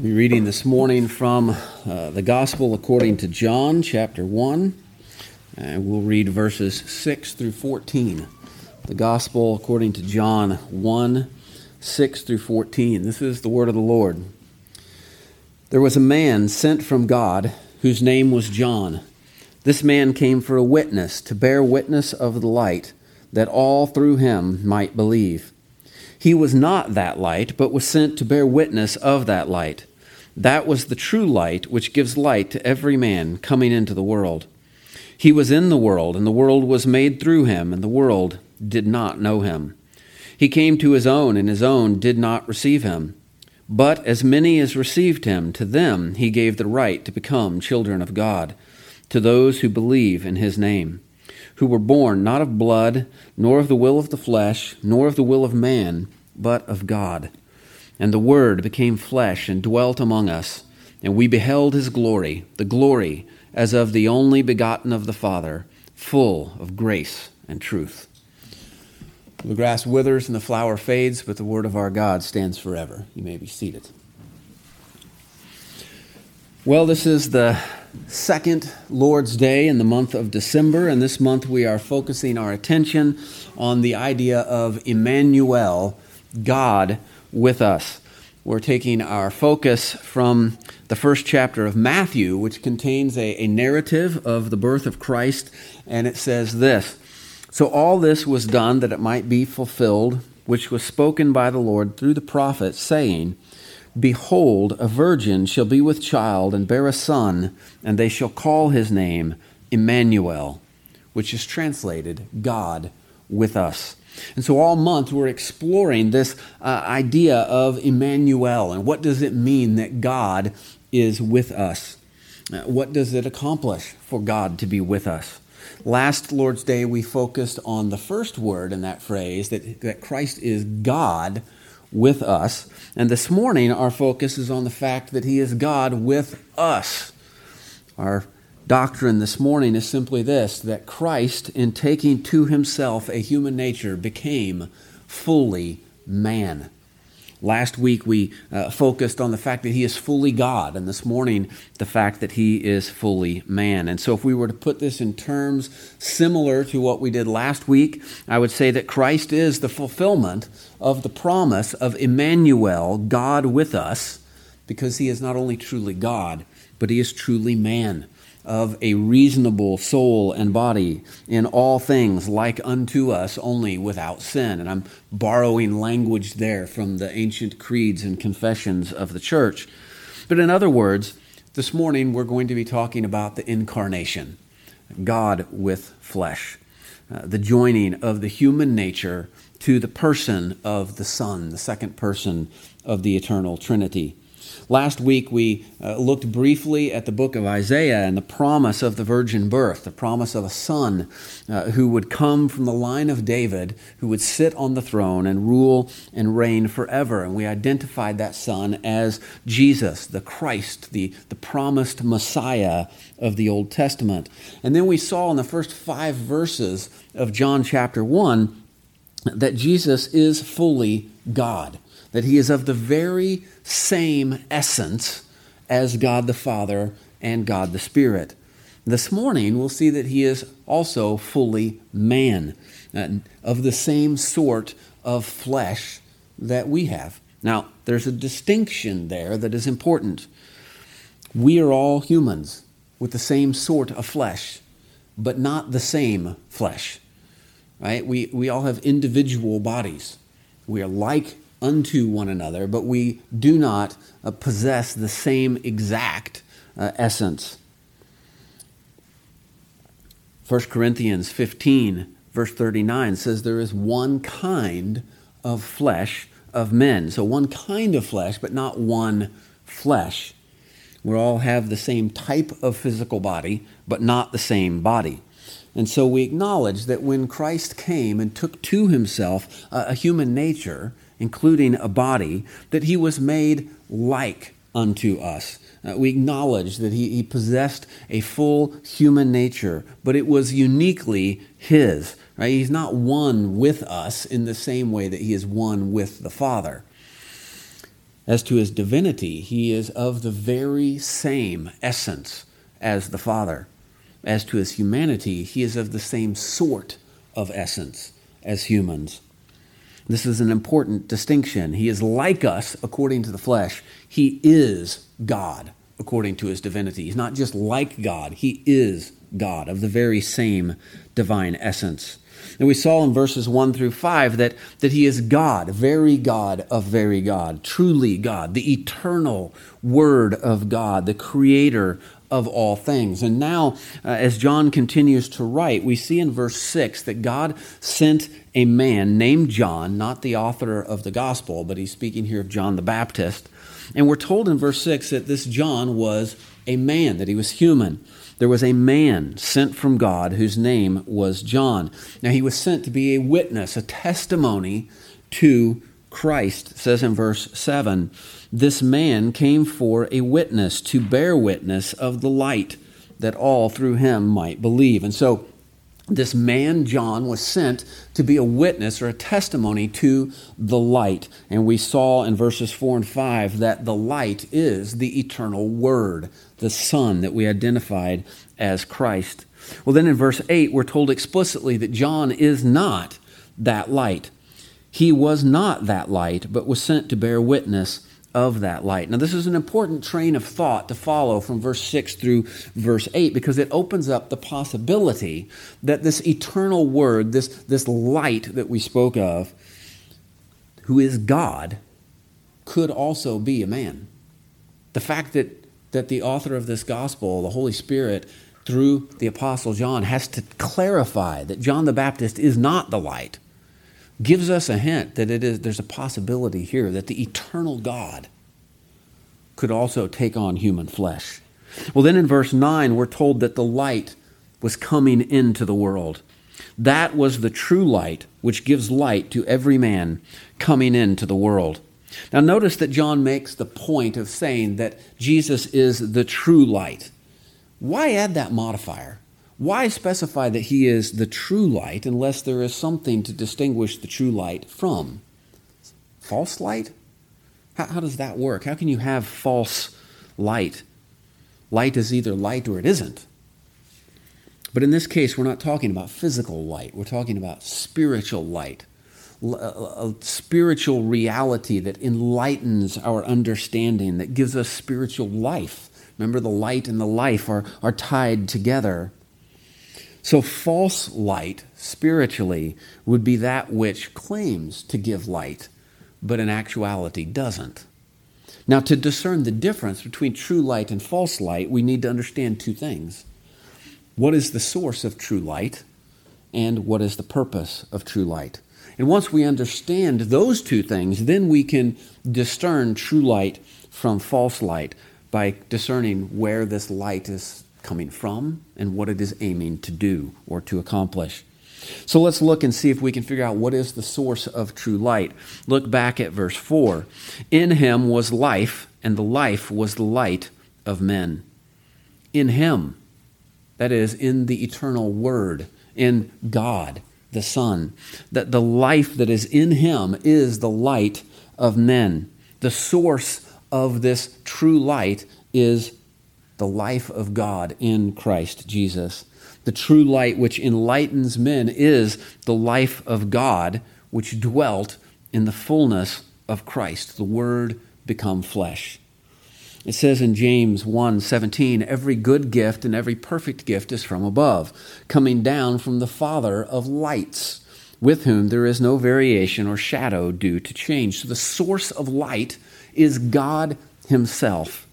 We're reading this morning from uh, the Gospel according to John, chapter 1, and we'll read verses 6 through 14. The Gospel according to John 1, 6 through 14. This is the word of the Lord. There was a man sent from God whose name was John. This man came for a witness, to bear witness of the light, that all through him might believe. He was not that light, but was sent to bear witness of that light. That was the true light which gives light to every man coming into the world. He was in the world, and the world was made through him, and the world did not know him. He came to his own, and his own did not receive him. But as many as received him, to them he gave the right to become children of God, to those who believe in his name who were born not of blood, nor of the will of the flesh, nor of the will of man, but of God. And the Word became flesh and dwelt among us, and we beheld his glory, the glory as of the only begotten of the Father, full of grace and truth. The grass withers and the flower fades, but the word of our God stands forever. You may be seated. Well, this is the second Lord's Day in the month of December, and this month we are focusing our attention on the idea of Immanuel, God with us. We're taking our focus from the first chapter of Matthew, which contains a, a narrative of the birth of Christ, and it says this So all this was done that it might be fulfilled, which was spoken by the Lord through the prophet, saying, Behold, a virgin shall be with child and bear a son, and they shall call his name Immanuel, which is translated God with us. And so all month we're exploring this uh, idea of Immanuel and what does it mean that God is with us? Uh, what does it accomplish for God to be with us? Last Lord's Day we focused on the first word in that phrase that, that Christ is God with us. And this morning, our focus is on the fact that He is God with us. Our doctrine this morning is simply this that Christ, in taking to Himself a human nature, became fully man. Last week we uh, focused on the fact that he is fully God, and this morning the fact that he is fully man. And so, if we were to put this in terms similar to what we did last week, I would say that Christ is the fulfillment of the promise of Immanuel, God with us, because he is not only truly God, but he is truly man of a reasonable soul and body in all things like unto us only without sin. And I'm borrowing language there from the ancient creeds and confessions of the church. But in other words, this morning we're going to be talking about the incarnation, God with flesh, uh, the joining of the human nature to the person of the Son, the second person of the eternal Trinity. Last week, we uh, looked briefly at the book of Isaiah and the promise of the virgin birth, the promise of a son uh, who would come from the line of David, who would sit on the throne and rule and reign forever. And we identified that son as Jesus, the Christ, the, the promised Messiah of the Old Testament. And then we saw in the first five verses of John chapter 1 that Jesus is fully God that he is of the very same essence as God the Father and God the Spirit. This morning, we'll see that he is also fully man, uh, of the same sort of flesh that we have. Now, there's a distinction there that is important. We are all humans with the same sort of flesh, but not the same flesh. Right? We, we all have individual bodies. We are like unto one another, but we do not uh, possess the same exact uh, essence. 1 Corinthians 15, verse 39 says, There is one kind of flesh of men. So, one kind of flesh, but not one flesh. We all have the same type of physical body, but not the same body. And so we acknowledge that when Christ came and took to himself a human nature, including a body, that he was made like unto us. Uh, we acknowledge that he, he possessed a full human nature, but it was uniquely his. Right? He's not one with us in the same way that he is one with the Father. As to his divinity, he is of the very same essence as the Father. As to his humanity, he is of the same sort of essence as humans. This is an important distinction. He is like us according to the flesh. He is God according to his divinity. He's not just like God, he is God of the very same divine essence. And we saw in verses 1 through 5 that, that he is God, very God of very God, truly God, the eternal Word of God, the creator of all things. And now, uh, as John continues to write, we see in verse 6 that God sent a man named John, not the author of the gospel, but he's speaking here of John the Baptist. And we're told in verse 6 that this John was a man, that he was human. There was a man sent from God whose name was John. Now, he was sent to be a witness, a testimony to Christ. Says in verse 7 this man came for a witness, to bear witness of the light, that all through him might believe. And so, this man, John, was sent to be a witness or a testimony to the light. And we saw in verses 4 and 5 that the light is the eternal Word, the Son that we identified as Christ. Well, then in verse 8, we're told explicitly that John is not that light. He was not that light, but was sent to bear witness of that light. Now, this is an important train of thought to follow from verse 6 through verse 8 because it opens up the possibility that this eternal word, this, this light that we spoke of, who is God, could also be a man. The fact that, that the author of this gospel, the Holy Spirit, through the Apostle John, has to clarify that John the Baptist is not the light gives us a hint that it is, there's a possibility here that the eternal God could also take on human flesh. Well, then in verse 9, we're told that the light was coming into the world. That was the true light which gives light to every man coming into the world. Now, notice that John makes the point of saying that Jesus is the true light. Why add that modifier? Why specify that he is the true light unless there is something to distinguish the true light from? False light? How, how, does that work? How can you have false light? Light is either light or it isn't. But in this case, we're not talking about physical light, we're talking about spiritual light. A uh, uh, uh, spiritual reality that enlightens our understanding, that gives us spiritual life. Remember, the light and the life are, are tied together. So, false light, spiritually, would be that which claims to give light, but in actuality doesn't. Now, to discern the difference between true light and false light, we need to understand two things. What is the source of true light, and what is the purpose of true light? And once we understand those two things, then we can discern true light from false light by discerning where this light is coming from and what it is aiming to do or to accomplish. So let's look and see if we can figure out what is the source of true light. Look back at verse 4. In him was life, and the life was the light of men. In him, that is, in the eternal Word, in God, the Son, that the life that is in him is the light of men. The source of this true light is the life of God in Christ Jesus. The true light which enlightens men is the life of God which dwelt in the fullness of Christ, the Word become flesh. It says in James 1:17, every good gift and every perfect gift is from above, coming down from the Father of lights, with whom there is no variation or shadow due to change. So the source of light is God himself.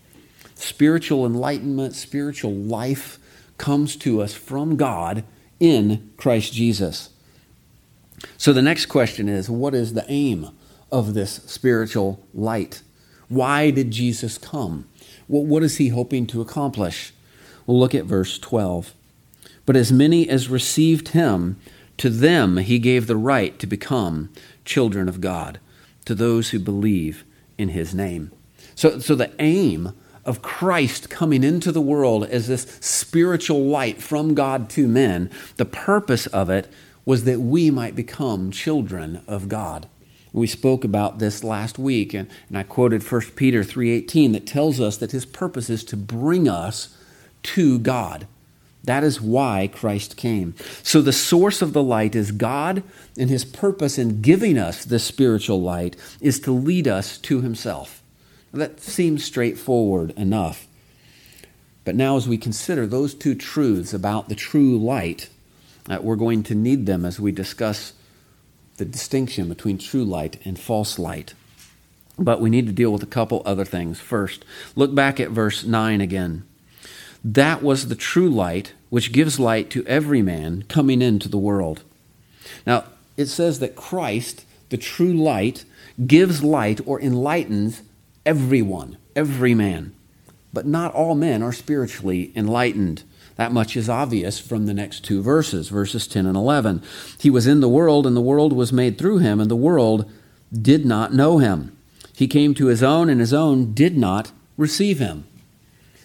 Spiritual enlightenment, spiritual life comes to us from God in Christ Jesus. So the next question is what is the aim of this spiritual light? Why did Jesus come? what is he hoping to accomplish? We'll look at verse 12. But as many as received him, to them he gave the right to become children of God, to those who believe in his name. So, so the aim of Christ coming into the world as this spiritual light from God to men, the purpose of it was that we might become children of God. We spoke about this last week, and, and I quoted 1 Peter 3.18 that tells us that his purpose is to bring us to God. That is why Christ came. So the source of the light is God, and his purpose in giving us this spiritual light is to lead us to himself. That seems straightforward enough. But now, as we consider those two truths about the true light, uh, we're going to need them as we discuss the distinction between true light and false light. But we need to deal with a couple other things. First, look back at verse 9 again. That was the true light which gives light to every man coming into the world. Now, it says that Christ, the true light, gives light or enlightens everyone, every man. But not all men are spiritually enlightened. That much is obvious from the next two verses, verses 10 and 11. He was in the world, and the world was made through him, and the world did not know him. He came to his own, and his own did not receive him.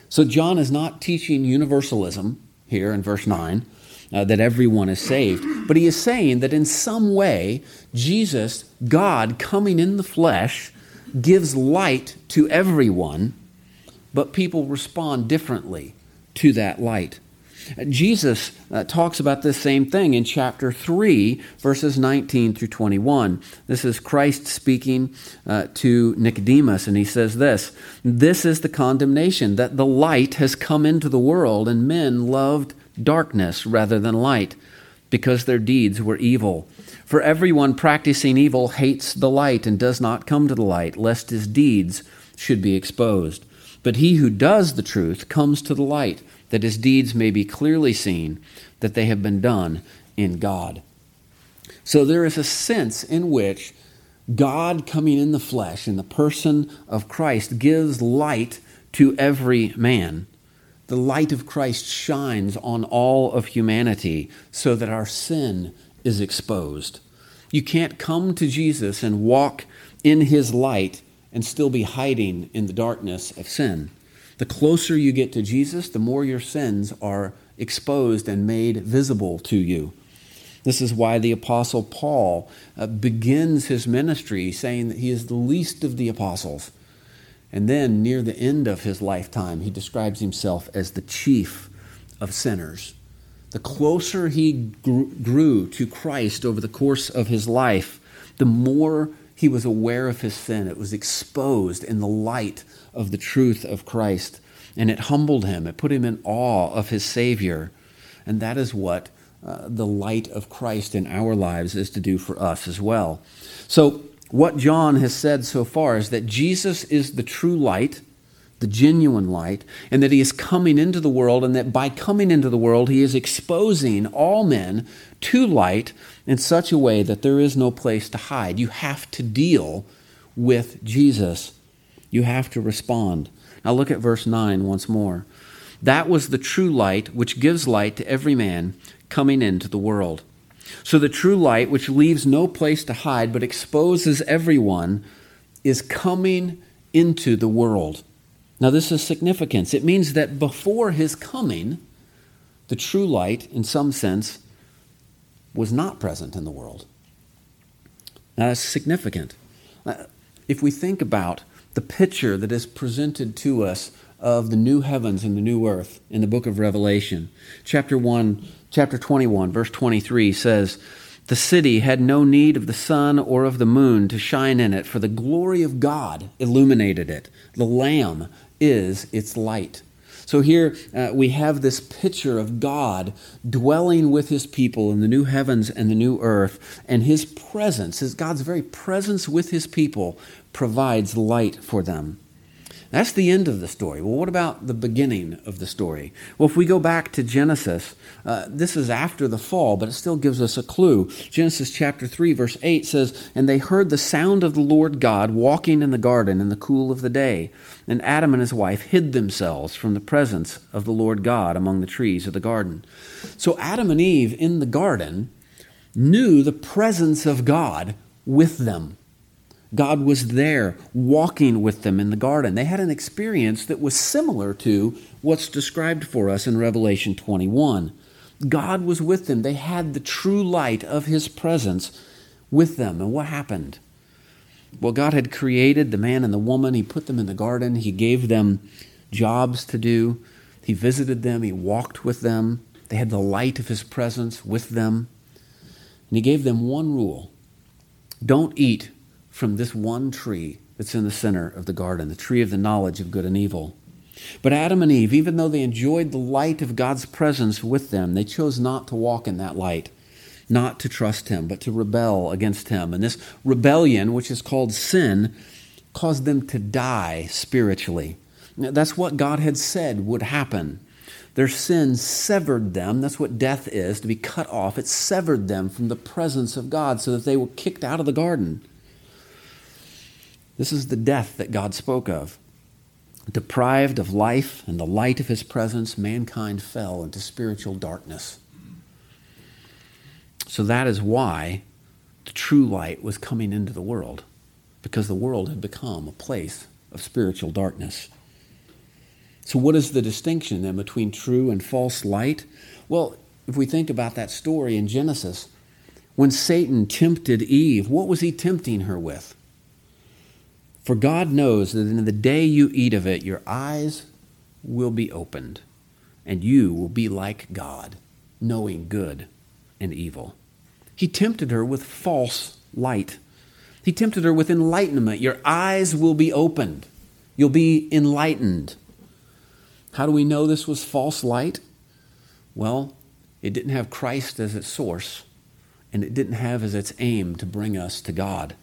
So, John is not teaching universalism here in verse 9, uh, that everyone is saved, but he is saying that in some way, Jesus, God coming in the flesh, gives light to everyone, but people respond differently to that light. Jesus uh, talks about this same thing in chapter 3, verses 19 through 21. This is Christ speaking uh, to Nicodemus, and he says this This is the condemnation that the light has come into the world, and men loved darkness rather than light, because their deeds were evil. For everyone practicing evil hates the light and does not come to the light, lest his deeds should be exposed. But he who does the truth comes to the light that his deeds may be clearly seen that they have been done in God. So there is a sense in which God coming in the flesh, in the person of Christ, gives light to every man. The light of Christ shines on all of humanity so that our sin is exposed. You can't come to Jesus and walk in his light and still be hiding in the darkness of sin. The closer you get to Jesus, the more your sins are exposed and made visible to you. This is why the Apostle Paul uh, begins his ministry saying that he is the least of the apostles. And then, near the end of his lifetime, he describes himself as the chief of sinners. The closer he grew to Christ over the course of his life, the more he was aware of his sin. It was exposed in the light of the truth of Christ. And it humbled him, it put him in awe of his Savior. And that is what uh, the light of Christ in our lives is to do for us as well. So, what John has said so far is that Jesus is the true light, the genuine light, and that he is coming into the world, and that by coming into the world, he is exposing all men to light in such a way that there is no place to hide. You have to deal with Jesus, you have to respond. Now look at verse 9 once more. That was the true light which gives light to every man coming into the world. So the true light, which leaves no place to hide but exposes everyone, is coming into the world. Now, this is significance. It means that before his coming, the true light, in some sense, was not present in the world. Now, that's significant. Uh, if we think about the picture that is presented to us of the new heavens and the new earth in the book of Revelation, chapter 1, chapter 21, verse 23 says, The city had no need of the sun or of the moon to shine in it, for the glory of God illuminated it. The Lamb is its light. So here uh, we have this picture of God dwelling with his people in the new heavens and the new earth, and his presence, his God's very presence with his people, provides light for them. That's the end of the story. Well, what about the beginning of the story? Well, if we go back to Genesis, uh, this is after the fall, but it still gives us a clue. Genesis chapter 3, verse 8 says, And they heard the sound of the Lord God walking in the garden in the cool of the day. And Adam and his wife hid themselves from the presence of the Lord God among the trees of the garden. So Adam and Eve in the garden knew the presence of God with them. God was there walking with them in the garden. They had an experience that was similar to what's described for us in Revelation 21. God was with them. They had the true light of his presence with them. And what happened? Well, God had created the man and the woman. He put them in the garden. He gave them jobs to do. He visited them. He walked with them. They had the light of His presence with them. And He gave them one rule don't eat from this one tree that's in the center of the garden, the tree of the knowledge of good and evil. But Adam and Eve, even though they enjoyed the light of God's presence with them, they chose not to walk in that light, not to trust Him, but to rebel against Him. And this rebellion, which is called sin, caused them to die spiritually. That's what God had said would happen. Their sin severed them. That's what death is, to be cut off. It severed them from the presence of God so that they were kicked out of the garden. This is the death that God spoke of. Deprived of life and the light of his presence, mankind fell into spiritual darkness. So that is why the true light was coming into the world, because the world had become a place of spiritual darkness. So, what is the distinction then between true and false light? Well, if we think about that story in Genesis, when Satan tempted Eve, what was he tempting her with? For God knows that in the day you eat of it, your eyes will be opened, and you will be like God, knowing good and evil. He tempted her with false light. He tempted her with enlightenment. Your eyes will be opened. You'll be enlightened. How do we know this was false light? Well, it didn't have Christ as its source, and it didn't have as its aim to bring us to God.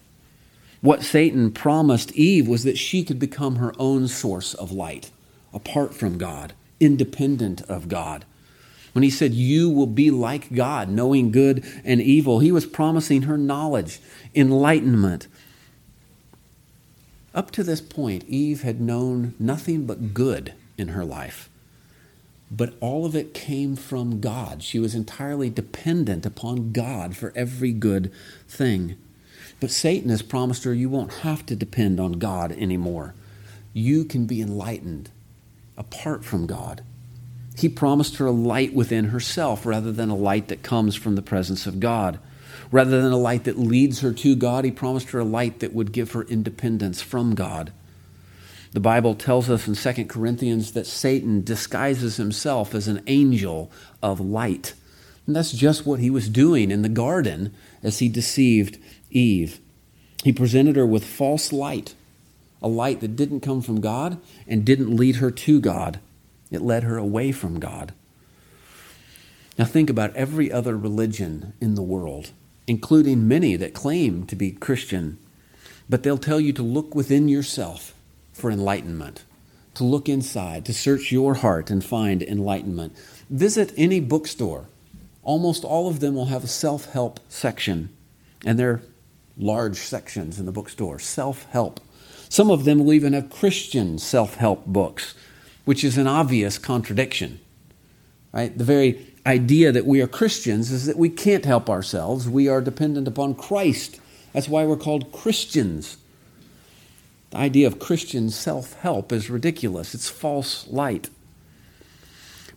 What Satan promised Eve was that she could become her own source of light, apart from God, independent of God. When he said, You will be like God, knowing good and evil, he was promising her knowledge, enlightenment. Up to this point, Eve had known nothing but good in her life. But all of it came from God. She was entirely dependent upon God for every good thing. But Satan has promised her you won't have to depend on God anymore. You can be enlightened apart from God. He promised her a light within herself rather than a light that comes from the presence of God. Rather than a light that leads her to God, he promised her a light that would give her independence from God. The Bible tells us in 2 Corinthians that Satan disguises himself as an angel of light. And that's just what he was doing in the garden as he deceived Eve. He presented her with false light, a light that didn't come from God and didn't lead her to God. It led her away from God. Now, think about every other religion in the world, including many that claim to be Christian, but they'll tell you to look within yourself for enlightenment, to look inside, to search your heart and find enlightenment. Visit any bookstore. Almost all of them will have a self help section, and they're large sections in the bookstore self help. Some of them will even have Christian self help books, which is an obvious contradiction. Right? The very idea that we are Christians is that we can't help ourselves. We are dependent upon Christ. That's why we're called Christians. The idea of Christian self help is ridiculous, it's false light.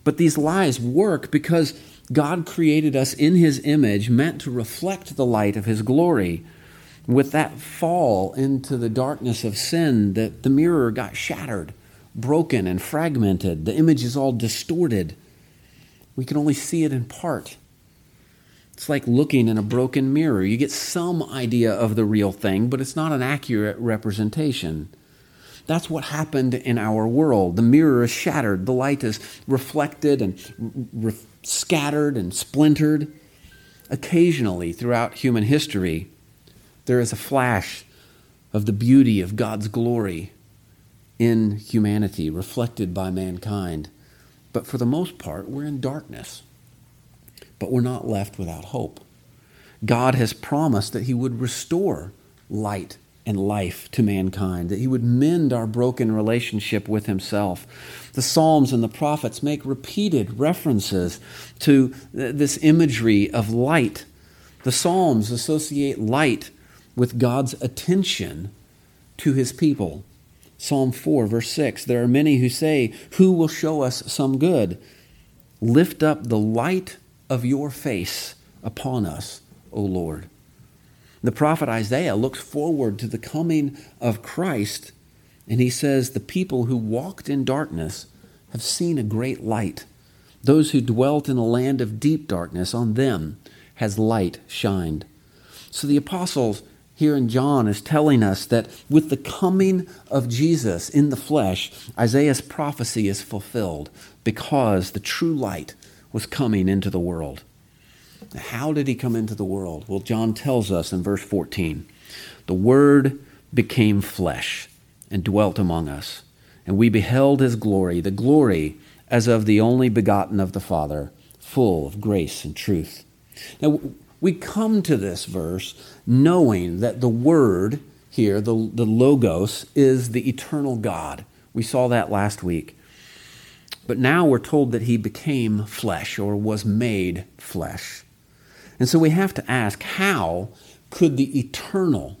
But these lies work because God created us in His image, meant to reflect the light of His glory. With that fall into the darkness of sin, that the mirror got shattered, broken, and fragmented. The image is all distorted. We can only see it in part. It's like looking in a broken mirror. You get some idea of the real thing, but it's not an accurate representation. That's what happened in our world. The mirror is shattered, the light is reflected and re- scattered and splintered. Occasionally, throughout human history, there is a flash of the beauty of God's glory in humanity, reflected by mankind. But for the most part, we're in darkness but we're not left without hope. God has promised that He would restore light and life to mankind, that He would mend our broken relationship with Himself. The Psalms and the prophets make repeated references to this imagery of light. The Psalms associate light with God's attention to His people. Psalm 4, verse 6 There are many who say, Who will show us some good? Lift up the light of your face upon us, O Lord. The prophet Isaiah looks forward to the coming of Christ, and he says, The people who walked in darkness have seen a great light. Those who dwelt in a land of deep darkness, on them has light shined. So the apostles here in John is telling us that with the coming of Jesus in the flesh, Isaiah's prophecy is fulfilled because the true light was coming into the world. How did he come into the world? Well, John tells us in verse 14 the Word became flesh and dwelt among us, and we beheld his glory, the glory as of the only begotten of the Father, full of grace and truth. Now, we come to this verse knowing that the Word here, the, the Logos, is the eternal God. We saw that last week. But now we're told that he became flesh or was made flesh. And so we have to ask how could the eternal,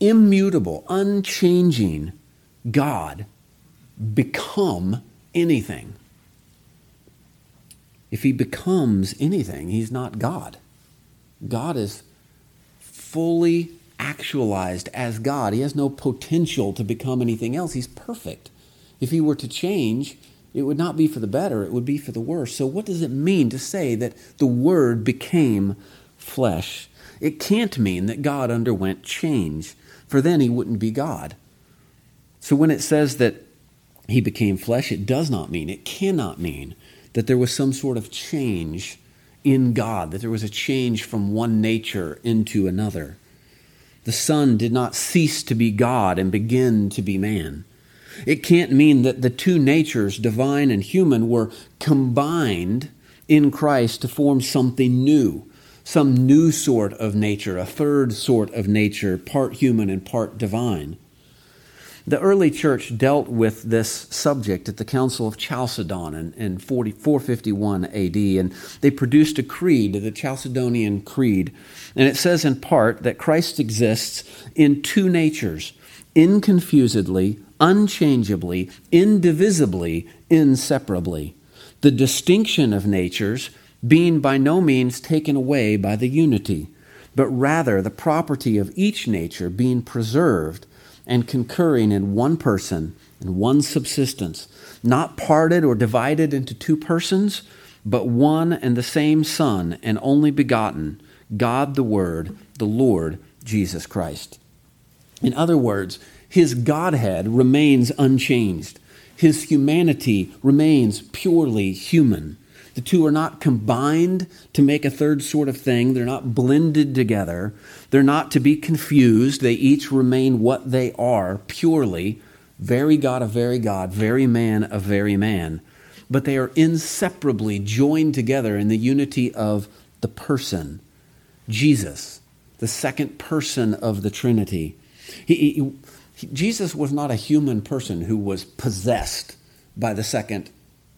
immutable, unchanging God become anything? If he becomes anything, he's not God. God is fully actualized as God. He has no potential to become anything else. He's perfect. If he were to change, it would not be for the better, it would be for the worse. So, what does it mean to say that the Word became flesh? It can't mean that God underwent change, for then he wouldn't be God. So, when it says that he became flesh, it does not mean, it cannot mean that there was some sort of change in God, that there was a change from one nature into another. The Son did not cease to be God and begin to be man. It can't mean that the two natures, divine and human, were combined in Christ to form something new, some new sort of nature, a third sort of nature, part human and part divine. The early church dealt with this subject at the Council of Chalcedon in, in 40, 451 AD, and they produced a creed, the Chalcedonian Creed. And it says in part that Christ exists in two natures, inconfusedly, unchangeably, indivisibly, inseparably. The distinction of natures being by no means taken away by the unity, but rather the property of each nature being preserved and concurring in one person and one subsistence, not parted or divided into two persons, but one and the same Son and only begotten, God the Word, the Lord Jesus Christ. In other words, his Godhead remains unchanged. His humanity remains purely human. The two are not combined to make a third sort of thing. They're not blended together. They're not to be confused. They each remain what they are purely very God of very God, very man of very man. But they are inseparably joined together in the unity of the person, Jesus, the second person of the Trinity. He, he, he, Jesus was not a human person who was possessed by the second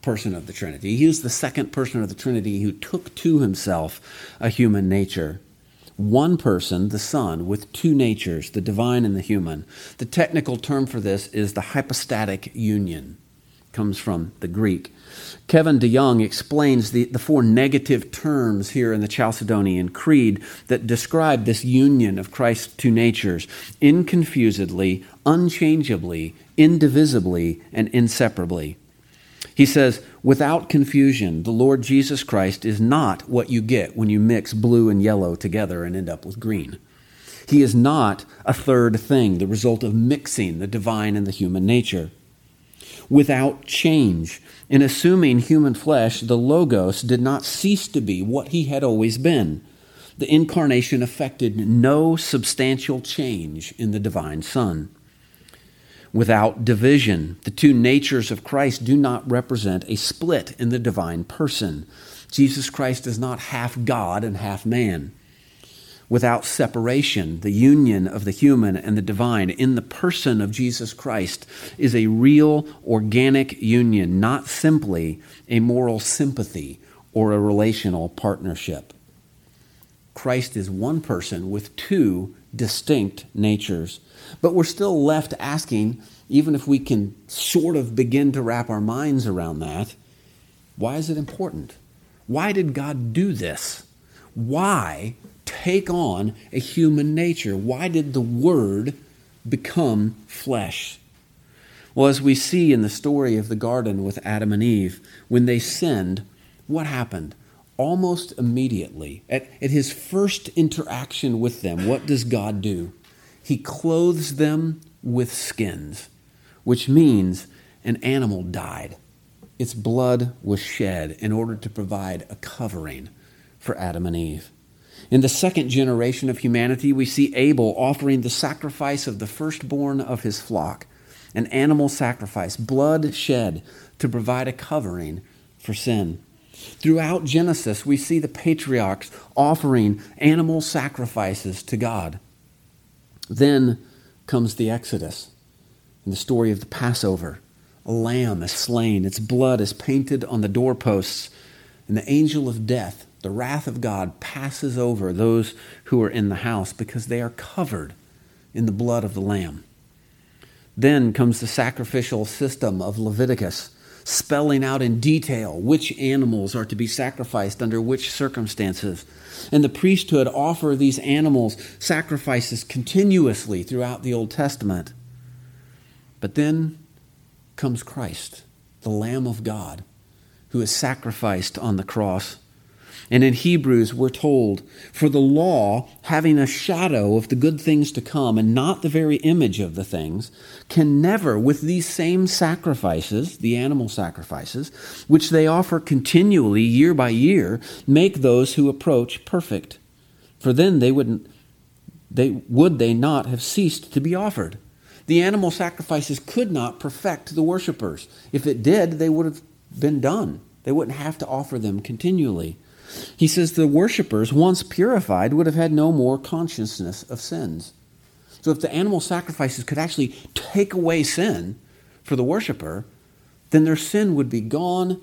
person of the Trinity. He is the second person of the Trinity who took to himself a human nature. One person, the Son, with two natures, the divine and the human. The technical term for this is the hypostatic union. Comes from the Greek. Kevin DeYoung explains the, the four negative terms here in the Chalcedonian Creed that describe this union of Christ's two natures inconfusedly, unchangeably, indivisibly, and inseparably. He says, without confusion, the Lord Jesus Christ is not what you get when you mix blue and yellow together and end up with green. He is not a third thing, the result of mixing the divine and the human nature. Without change, in assuming human flesh, the Logos did not cease to be what he had always been. The incarnation effected no substantial change in the divine Son without division. The two natures of Christ do not represent a split in the divine person. Jesus Christ is not half God and half man. Without separation, the union of the human and the divine in the person of Jesus Christ is a real organic union, not simply a moral sympathy or a relational partnership. Christ is one person with two distinct natures. But we're still left asking, even if we can sort of begin to wrap our minds around that, why is it important? Why did God do this? Why take on a human nature? Why did the Word become flesh? Well, as we see in the story of the garden with Adam and Eve, when they sinned, what happened? Almost immediately, at, at his first interaction with them, what does God do? He clothes them with skins, which means an animal died. Its blood was shed in order to provide a covering for Adam and Eve. In the second generation of humanity, we see Abel offering the sacrifice of the firstborn of his flock, an animal sacrifice, blood shed to provide a covering for sin. Throughout Genesis, we see the patriarchs offering animal sacrifices to God. Then comes the Exodus and the story of the Passover. A lamb is slain, its blood is painted on the doorposts, and the angel of death the wrath of God passes over those who are in the house because they are covered in the blood of the Lamb. Then comes the sacrificial system of Leviticus, spelling out in detail which animals are to be sacrificed under which circumstances. And the priesthood offer these animals sacrifices continuously throughout the Old Testament. But then comes Christ, the Lamb of God, who is sacrificed on the cross and in Hebrews, we're told, For the law, having a shadow of the good things to come and not the very image of the things, can never, with these same sacrifices, the animal sacrifices, which they offer continually year by year, make those who approach perfect. For then they wouldn't, they, would they not have ceased to be offered? The animal sacrifices could not perfect the worshippers. If it did, they would have been done. They wouldn't have to offer them continually. He says the worshippers, once purified, would have had no more consciousness of sins. So if the animal sacrifices could actually take away sin for the worshiper, then their sin would be gone.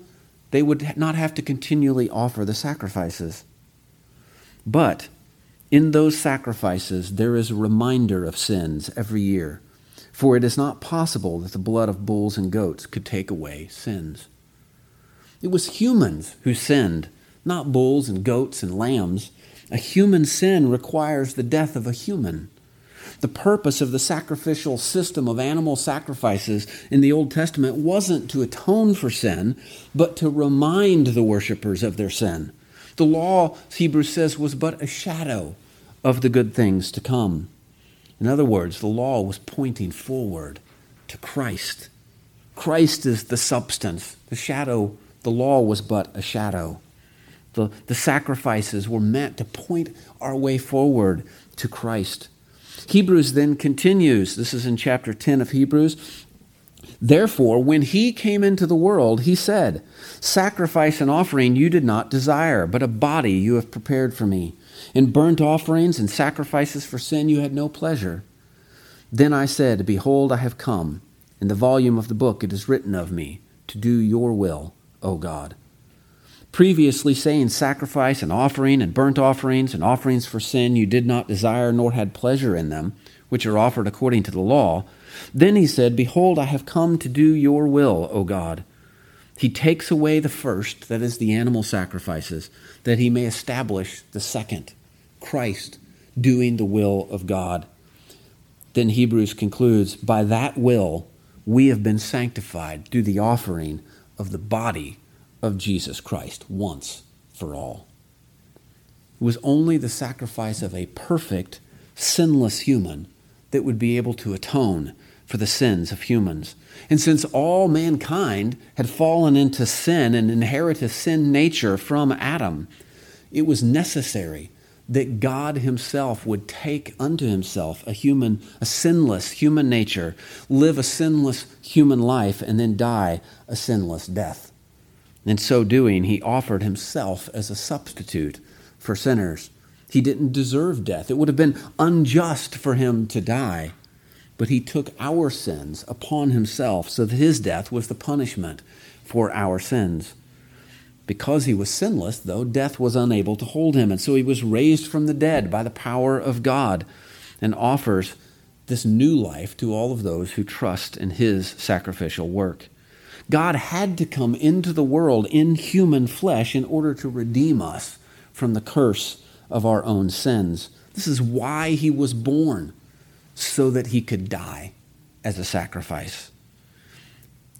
They would not have to continually offer the sacrifices. But in those sacrifices, there is a reminder of sins every year. For it is not possible that the blood of bulls and goats could take away sins. It was humans who sinned not bulls and goats and lambs. A human sin requires the death of a human. The purpose of the sacrificial system of animal sacrifices in the Old Testament wasn't to atone for sin, but to remind the worshippers of their sin. The law, Hebrews says, was but a shadow of the good things to come. In other words, the law was pointing forward to Christ. Christ is the substance. The shadow, the law was but a shadow. The, the sacrifices were meant to point our way forward to Christ. Hebrews then continues. This is in chapter 10 of Hebrews. Therefore, when he came into the world, he said, Sacrifice and offering you did not desire, but a body you have prepared for me. In burnt offerings and sacrifices for sin you had no pleasure. Then I said, Behold, I have come. In the volume of the book it is written of me, to do your will, O God previously saying sacrifice and offering and burnt offerings and offerings for sin you did not desire nor had pleasure in them, which are offered according to the law. Then he said, Behold, I have come to do your will, O God. He takes away the first, that is, the animal sacrifices, that he may establish the second, Christ doing the will of God. Then Hebrews concludes, By that will we have been sanctified through the offering of the body of Jesus Christ once for all. It was only the sacrifice of a perfect, sinless human that would be able to atone for the sins of humans. And since all mankind had fallen into sin and inherited sin nature from Adam, it was necessary that God himself would take unto himself a human, a sinless human nature, live a sinless human life, and then die a sinless death. In so doing, he offered himself as a substitute for sinners. He didn't deserve death. It would have been unjust for him to die. But he took our sins upon himself so that his death was the punishment for our sins. Because he was sinless, though, death was unable to hold him. And so he was raised from the dead by the power of God and offers this new life to all of those who trust in his sacrificial work. God had to come into the world in human flesh in order to redeem us from the curse of our own sins. This is why he was born, so that he could die as a sacrifice.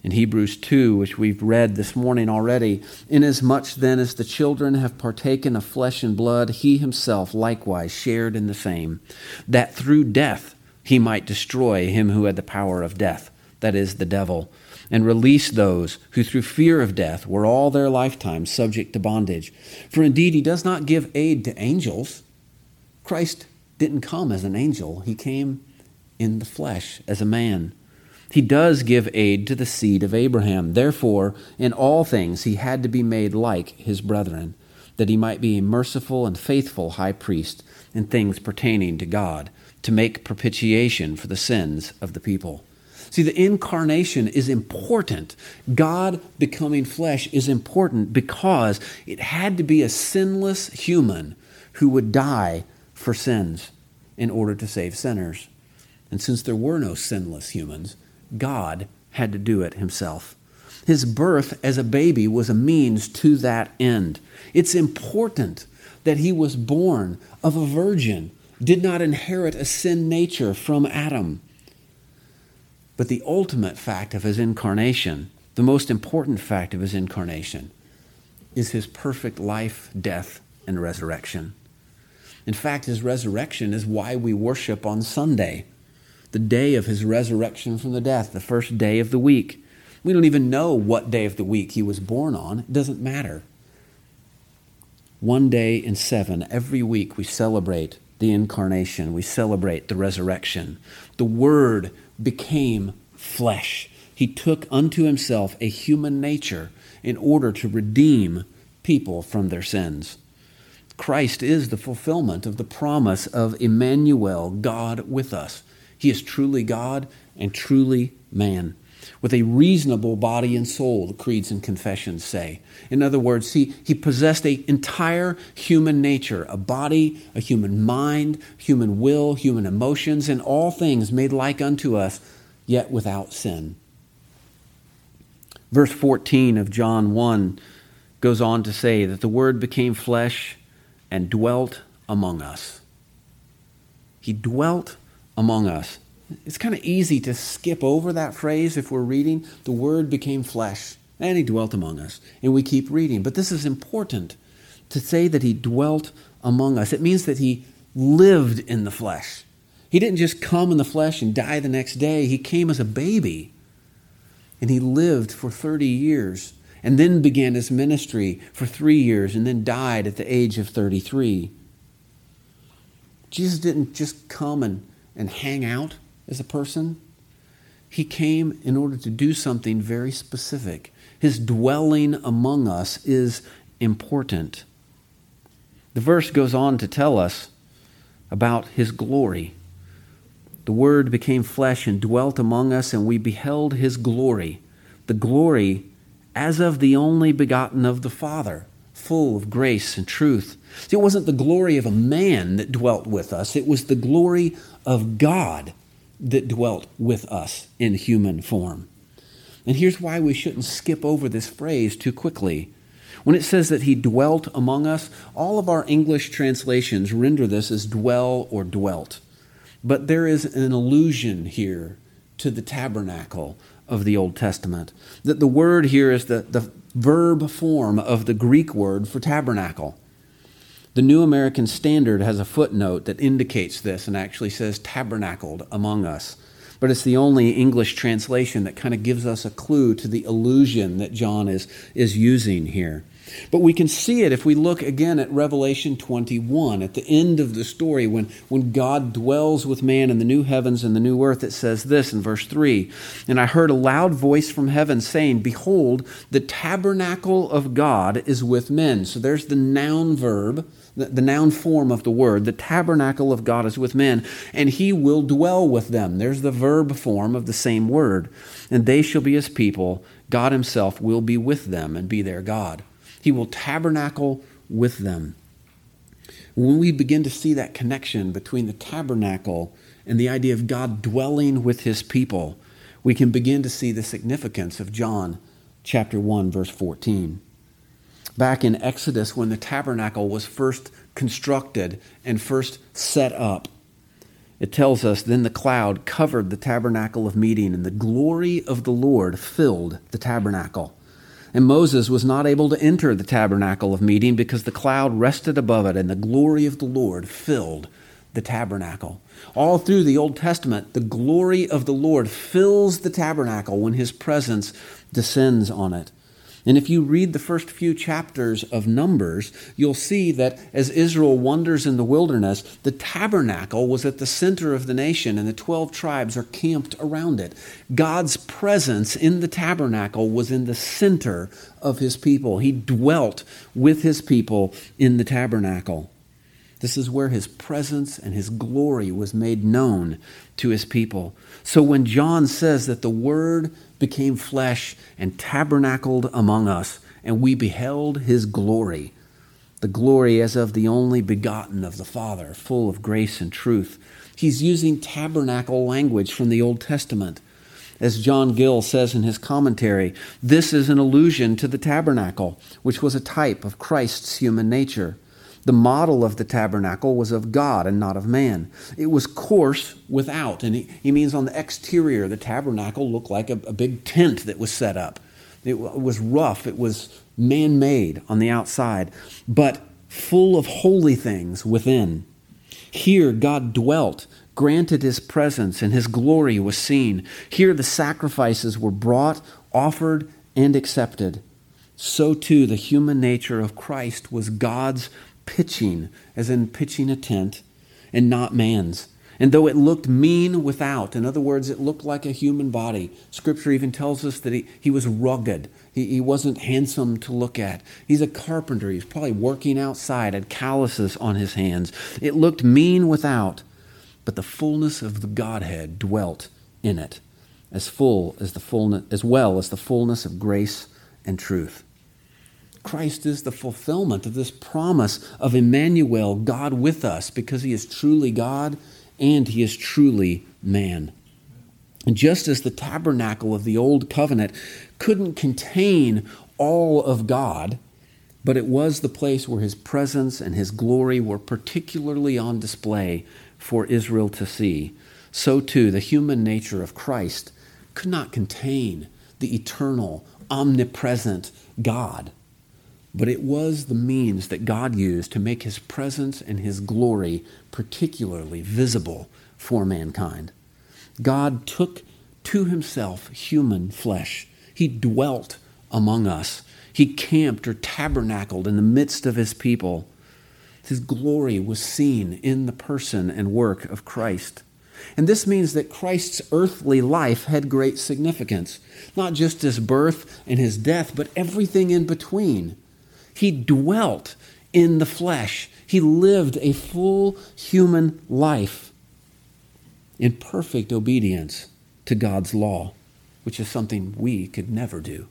In Hebrews 2, which we've read this morning already, inasmuch then as the children have partaken of flesh and blood, he himself likewise shared in the same, that through death he might destroy him who had the power of death, that is, the devil, and release those who through fear of death were all their lifetime subject to bondage. For indeed he does not give aid to angels. Christ didn't come as an angel, he came in the flesh as a man. He does give aid to the seed of Abraham. Therefore, in all things, he had to be made like his brethren, that he might be a merciful and faithful high priest in things pertaining to God, to make propitiation for the sins of the people. See, the incarnation is important. God becoming flesh is important because it had to be a sinless human who would die for sins in order to save sinners. And since there were no sinless humans, God had to do it himself. His birth as a baby was a means to that end. It's important that he was born of a virgin, did not inherit a sin nature from Adam. But the ultimate fact of his incarnation, the most important fact of his incarnation, is his perfect life, death, and resurrection. In fact, his resurrection is why we worship on Sunday the day of his resurrection from the death, the first day of the week. We don't even know what day of the week he was born on. It doesn't matter. One day in seven, every week, we celebrate the incarnation, we celebrate the resurrection. The Word became flesh. He took unto himself a human nature in order to redeem people from their sins. Christ is the fulfillment of the promise of Immanuel, God with us. He is truly God and truly man, with a reasonable body and soul, the creeds and confessions say. In other words, he, he possessed an entire human nature a body, a human mind, human will, human emotions, and all things made like unto us, yet without sin. Verse 14 of John 1 goes on to say that the Word became flesh and dwelt among us. He dwelt among us. It's kind of easy to skip over that phrase if we're reading. The Word became flesh, and He dwelt among us. And we keep reading. But this is important to say that He dwelt among us. It means that He lived in the flesh. He didn't just come in the flesh and die the next day, He came as a baby. And He lived for 30 years, and then began His ministry for three years, and then died at the age of 33. Jesus didn't just come and and hang out as a person. He came in order to do something very specific. His dwelling among us is important. The verse goes on to tell us about his glory. The Word became flesh and dwelt among us, and we beheld his glory, the glory as of the only begotten of the Father, full of grace and truth. See, it wasn't the glory of a man that dwelt with us, it was the glory of God that dwelt with us in human form. And here's why we shouldn't skip over this phrase too quickly. When it says that he dwelt among us, all of our English translations render this as dwell or dwelt. But there is an allusion here to the tabernacle of the Old Testament. That the word here is the, the verb form of the Greek word for tabernacle. The New American Standard has a footnote that indicates this and actually says tabernacled among us. But it's the only English translation that kind of gives us a clue to the illusion that John is, is using here. But we can see it if we look again at Revelation 21, at the end of the story, when, when God dwells with man in the new heavens and the new earth. It says this in verse 3 And I heard a loud voice from heaven saying, Behold, the tabernacle of God is with men. So there's the noun verb the, noun form of the word, the tabernacle of God is with men, and he will dwell with them. There's the verb form of the same word. And they shall be his people. God himself will be with them and be their God. He will tabernacle with them. When we begin to see that connection between the tabernacle and the idea of God dwelling with his people, we can begin to see the significance of John chapter 1 verse 14. Back in Exodus, when the tabernacle was first constructed and first set up, it tells us then the cloud covered the tabernacle of meeting, and the glory of the Lord filled the tabernacle. And Moses was not able to enter the tabernacle of meeting because the cloud rested above it, and the glory of the Lord filled the tabernacle. All through the Old Testament, the glory of the Lord fills the tabernacle when his presence descends on it. And if you read the first few chapters of Numbers, you'll see that as Israel wanders in the wilderness, the tabernacle was at the center of the nation and the 12 tribes are camped around it. God's presence in the tabernacle was in the center of his people. He dwelt with his people in the tabernacle. This is where his presence and his glory was made known to his people. So when John says that the Word became flesh and tabernacled among us, and we beheld his glory, the glory as of the only begotten of the Father, full of grace and truth, he's using tabernacle language from the Old Testament. As John Gill says in his commentary, this is an allusion to the tabernacle, which was a type of Christ's human nature. The model of the tabernacle was of God and not of man. It was coarse without, and he, he means on the exterior, the tabernacle looked like a, a big tent that was set up. It was rough, it was man made on the outside, but full of holy things within. Here, God dwelt, granted his presence, and his glory was seen. Here, the sacrifices were brought, offered, and accepted. So, too, the human nature of Christ was God's pitching, as in pitching a tent, and not man's. And though it looked mean without, in other words, it looked like a human body, Scripture even tells us that he, he was rugged. He, he wasn't handsome to look at. He's a carpenter. He's probably working outside, had calluses on his hands. It looked mean without, but the fullness of the Godhead dwelt in it, as full as the fullness, as well as the fullness of grace and truth. Christ is the fulfillment of this promise of Immanuel, God with us, because he is truly God and he is truly man. And just as the tabernacle of the old covenant couldn't contain all of God, but it was the place where his presence and his glory were particularly on display for Israel to see, so too the human nature of Christ could not contain the eternal, omnipresent God but it was the means that God used to make his presence and his glory particularly visible for mankind. God took to himself human flesh. He dwelt among us. He camped or tabernacled in the midst of his people. His glory was seen in the person and work of Christ. And this means that Christ's earthly life had great significance, not just his birth and his death, but everything in between. He dwelt in the flesh. He lived a full human life in perfect obedience to God's law, which is something we could never do.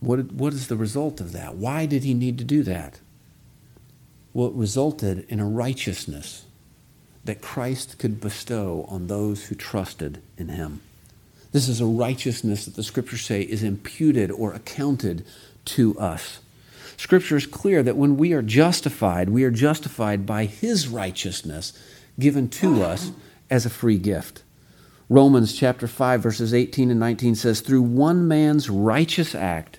What, what is the result of that? Why did he need to do that? Well, it resulted in a righteousness that Christ could bestow on those who trusted in him. This is a righteousness that the scriptures say is imputed or accounted to us. Scripture is clear that when we are justified, we are justified by His righteousness given to us as a free gift. Romans chapter 5 verses 18 and 19 says through one man's righteous act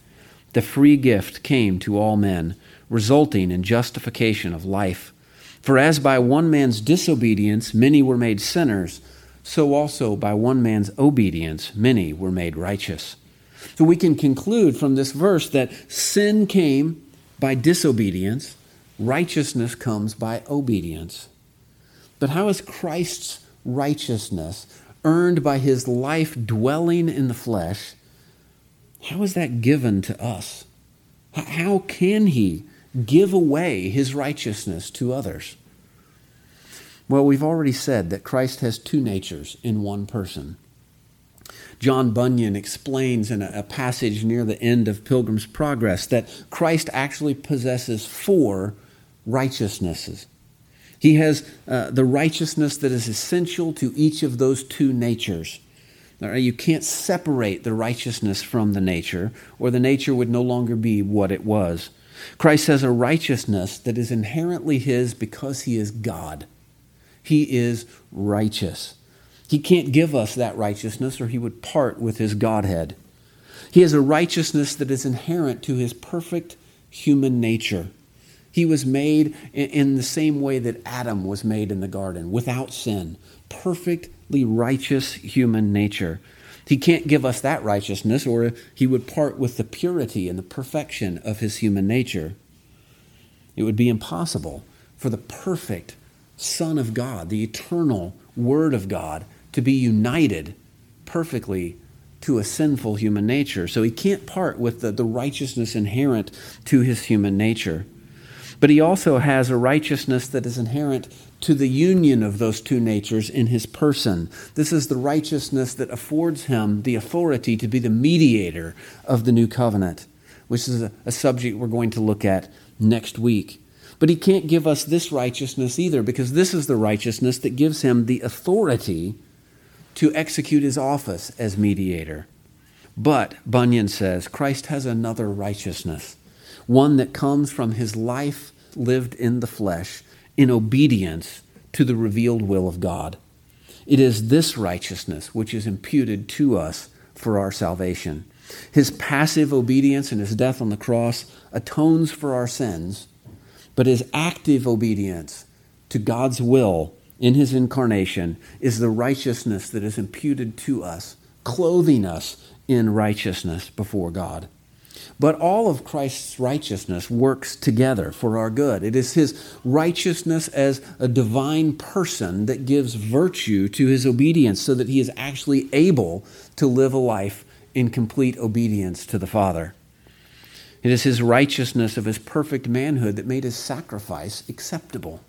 the free gift came to all men resulting in justification of life. For as by one man's disobedience many were made sinners so also by one man's obedience many were made righteous. So we can conclude from this verse that sin came by disobedience, righteousness comes by obedience. But how is Christ's righteousness earned by his life dwelling in the flesh? How is that given to us? How can he give away his righteousness to others? Well, we've already said that Christ has two natures in one person. John Bunyan explains in a, a passage near the end of Pilgrim's Progress that Christ actually possesses four righteousnesses. He has uh, the righteousness that is essential to each of those two natures. You can't separate the righteousness from the nature, or the nature would no longer be what it was. Christ has a righteousness that is inherently his because he is God. He is righteous. He can't give us that righteousness, or he would part with his Godhead. He has a righteousness that is inherent to his perfect human nature. He was made in the same way that Adam was made in the garden, without sin, perfectly righteous human nature. He can't give us that righteousness, or he would part with the purity and the perfection of his human nature. It would be impossible for the perfect Son of God, the eternal Word of God, to be united perfectly to a sinful human nature. So he can't part with the, the righteousness inherent to his human nature. But he also has a righteousness that is inherent to the union of those two natures in his person. This is the righteousness that affords him the authority to be the mediator of the new covenant, which is a, a subject we're going to look at next week. But he can't give us this righteousness either, because this is the righteousness that gives him the authority to execute his office as mediator. But, Bunyan says, Christ has another righteousness, one that comes from his life lived in the flesh in obedience to the revealed will of God. It is this righteousness which is imputed to us for our salvation. His passive obedience and his death on the cross atones for our sins, but his active obedience to God's will in his incarnation is the righteousness that is imputed to us, clothing us in righteousness before God. But all of Christ's righteousness works together for our good. It is his righteousness as a divine person that gives virtue to his obedience so that he is actually able to live a life in complete obedience to the Father. It is his righteousness of his perfect manhood that made his sacrifice acceptable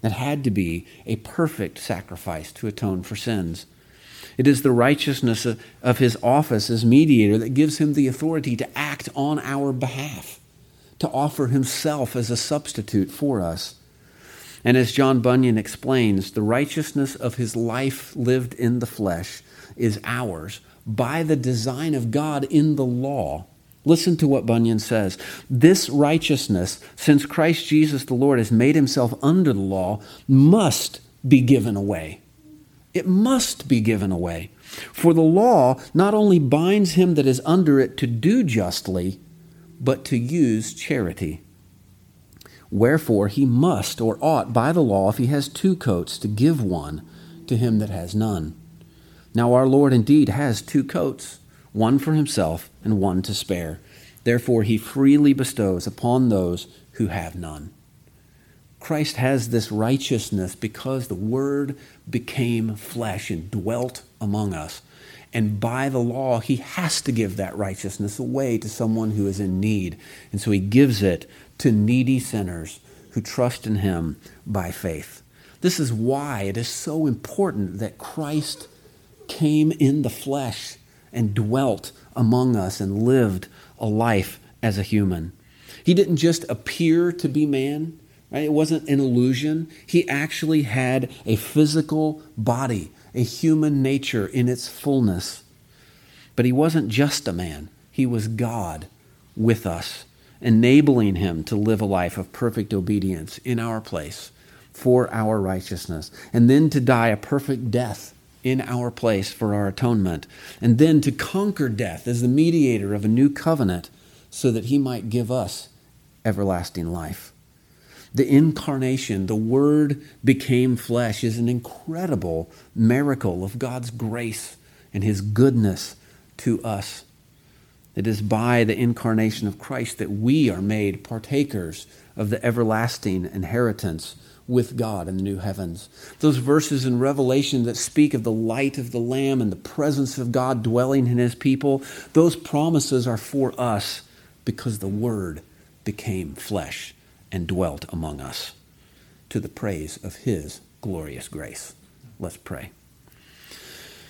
that had to be a perfect sacrifice to atone for sins. It is the righteousness of his office as mediator that gives him the authority to act on our behalf, to offer himself as a substitute for us. And as John Bunyan explains, the righteousness of his life lived in the flesh is ours by the design of God in the law Listen to what Bunyan says. This righteousness, since Christ Jesus the Lord has made himself under the law, must be given away. It must be given away. For the law not only binds him that is under it to do justly, but to use charity. Wherefore he must or ought by the law, if he has two coats, to give one to him that has none. Now our Lord indeed has two coats one for himself and one to spare. Therefore, he freely bestows upon those who have none. Christ has this righteousness because the Word became flesh and dwelt among us. And by the law, he has to give that righteousness away to someone who is in need. And so he gives it to needy sinners who trust in him by faith. This is why it is so important that Christ came in the flesh and dwelt among us and lived a life as a human. He didn't just appear to be man, right? It wasn't an illusion. He actually had a physical body, a human nature in its fullness. But he wasn't just a man, he was God with us, enabling him to live a life of perfect obedience in our place for our righteousness, and then to die a perfect death in our place for our atonement, and then to conquer death as the mediator of a new covenant so that he might give us everlasting life. The incarnation, the Word became flesh, is an incredible miracle of God's grace and His goodness to us. It is by the incarnation of Christ that we are made partakers of the everlasting inheritance with God in the new heavens. Those verses in Revelation that speak of the light of the Lamb and the presence of God dwelling in His people, those promises are for us because the Word became flesh and dwelt among us to the praise of His glorious grace. Let's pray.